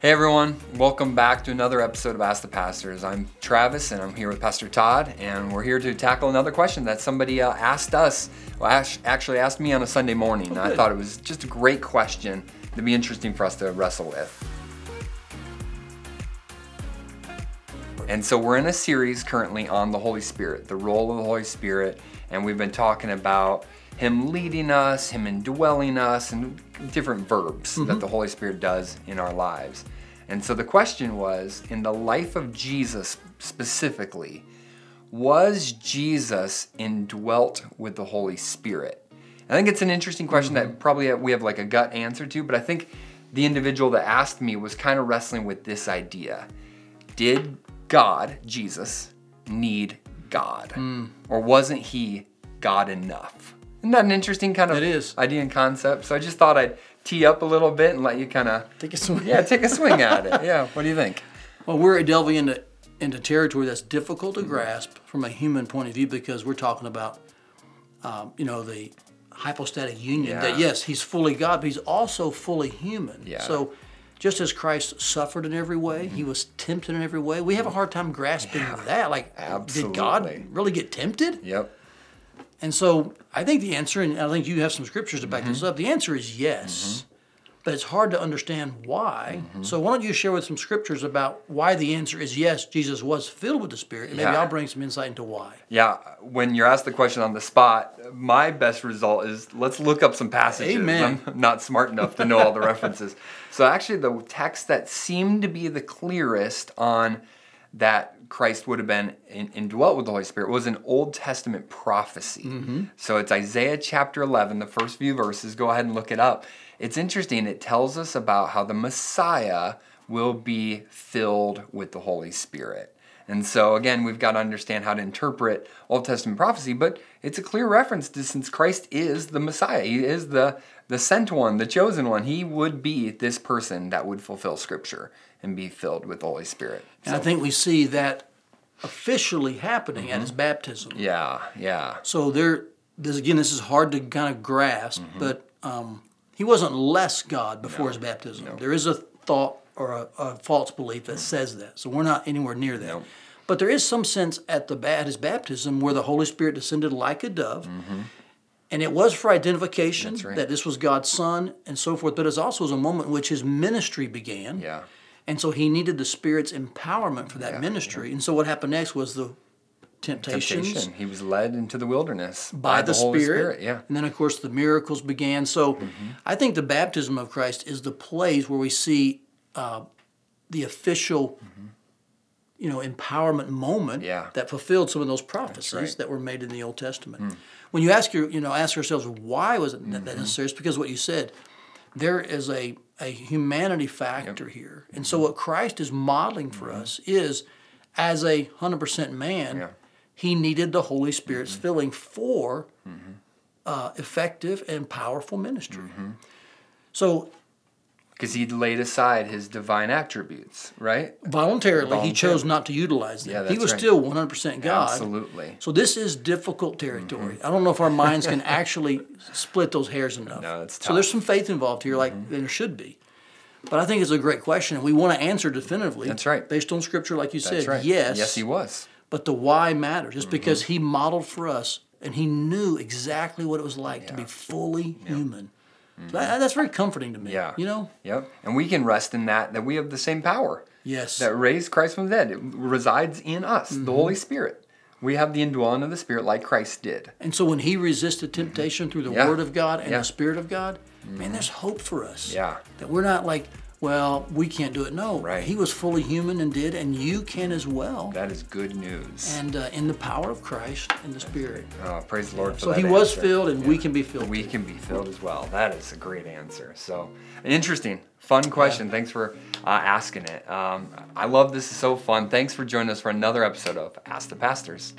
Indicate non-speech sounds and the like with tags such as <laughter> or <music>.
Hey everyone, welcome back to another episode of Ask the Pastors. I'm Travis and I'm here with Pastor Todd, and we're here to tackle another question that somebody uh, asked us, well, act- actually asked me on a Sunday morning. and I thought it was just a great question to be interesting for us to wrestle with. And so we're in a series currently on the Holy Spirit, the role of the Holy Spirit, and we've been talking about Him leading us, Him indwelling us, and different verbs that mm-hmm. the Holy Spirit does in our lives. And so the question was in the life of Jesus specifically, was Jesus indwelt with the Holy Spirit? I think it's an interesting question that mm-hmm. probably we have like a gut answer to, but I think the individual that asked me was kind of wrestling with this idea. Did God, Jesus, need God? Mm. Or wasn't he God enough? Isn't that an interesting kind of It is. idea and concept? So I just thought I'd tee up a little bit and let you kind of Take a swing. yeah, take a swing at it. Yeah, what do you think? Well, we're delving into into territory that's difficult to grasp from a human point of view because we're talking about, um, you know, the hypostatic union. Yeah. That yes, he's fully God, but he's also fully human. Yeah. So, just as Christ suffered in every way, he was tempted in every way. We have a hard time grasping that. Like, did God really get tempted? Yep. And so I think the answer, and I think you have some scriptures to back this mm-hmm. up, the answer is yes. Mm-hmm. But it's hard to understand why. Mm-hmm. So why don't you share with some scriptures about why the answer is yes, Jesus was filled with the Spirit, and maybe Yeah. I'll bring some insight into why. Yeah, when you're asked the question on the spot, my best result is let's look up some passages. Amen. I'm <laughs> not smart enough to know all the references. <laughs> So actually the text that seemed to be the clearest on that Christ would have been in, indwelt with the Holy Spirit was an Old Testament prophecy. Mm-hmm. So it's Isaiah chapter 11, the first few verses. Go ahead and look it up. It's interesting. It tells us about how the Messiah will be filled with the Holy Spirit. And so, again, we've got to understand how to interpret Old Testament prophecy, but it's a clear reference to since Christ is the Messiah, He is the, the sent one, the chosen one. He would be this person that would fulfill Scripture and be filled with the Holy Spirit. And I think we see that officially happening at his baptism. Yeah, yeah. So there, this again, this is hard to kind of grasp, but um, he wasn't less God before his baptism. There is a thought or a, a false belief that says that. So we're not anywhere near that. No. But there is some sense at the at his baptism where the Holy Spirit descended like a dove. Mm-hmm. And it was for identification right. that this was God's son and so forth, but it's also was a moment in which his ministry began. Yeah. And so he needed the Spirit's empowerment for that ministry. And so what happened next was the temptations Temptation. He was led into the wilderness by, the, Holy Spirit. Yeah. And then, of course, the miracles began. So Mm-hmm. I think the baptism of Christ is the place where we see uh, the official, you know, empowerment moment Mm-hmm. Yeah. that fulfilled some of those prophecies right. that were made in the Old Testament. Mm. When you ask your, you know, ask ourselves why was it that- Mm-hmm. that necessary? It's because what you said. There is a, a humanity factor here. And Mm-hmm. so what Christ is modeling for us is as a 100% man, Yeah. He needed the Holy Spirit's Mm-hmm. filling for uh, effective and powerful ministry. Mm-hmm. So Because he laid aside his divine attributes, right? voluntarily, he chose not to utilize them. Yeah, he was right. still 100% God. Absolutely. So this is difficult territory. I don't know if our minds can <laughs> actually split those hairs enough. No, it's tough. So there's some faith involved here, like there should be. But I think it's a great question, and we want to answer definitively. That's right. Based on Scripture, like you That's said. right. Yes. Yes, he was. But the why matters. Just because Mm-hmm. he modeled for us and he knew exactly what it was like to be fully human. So that- that's very comforting to me. Mm-hmm. Yeah. You know? Yep. And we can rest in that, that we have the same power Yes. that raised Christ from the dead. It resides in us, Mm-hmm. the Holy Spirit. We have the indwelling of the Spirit like Christ did. and so when he resisted temptation through the Mm-hmm. Yeah. Word of God and Yeah. the Spirit of God, man, there's hope for us. Yeah. That we're not like, well, we can't do it. No. Right. He was fully human and did, and you can as well. That is good news. and uh, in the power of Christ and the Spirit. Oh, praise the Lord for So he was filled, and we can be filled. We can be filled as well. That is a great answer. So, interesting, fun question. Thanks for uh, asking it. Um, I love this. is so fun. Thanks for joining us for another episode of Ask the Pastors.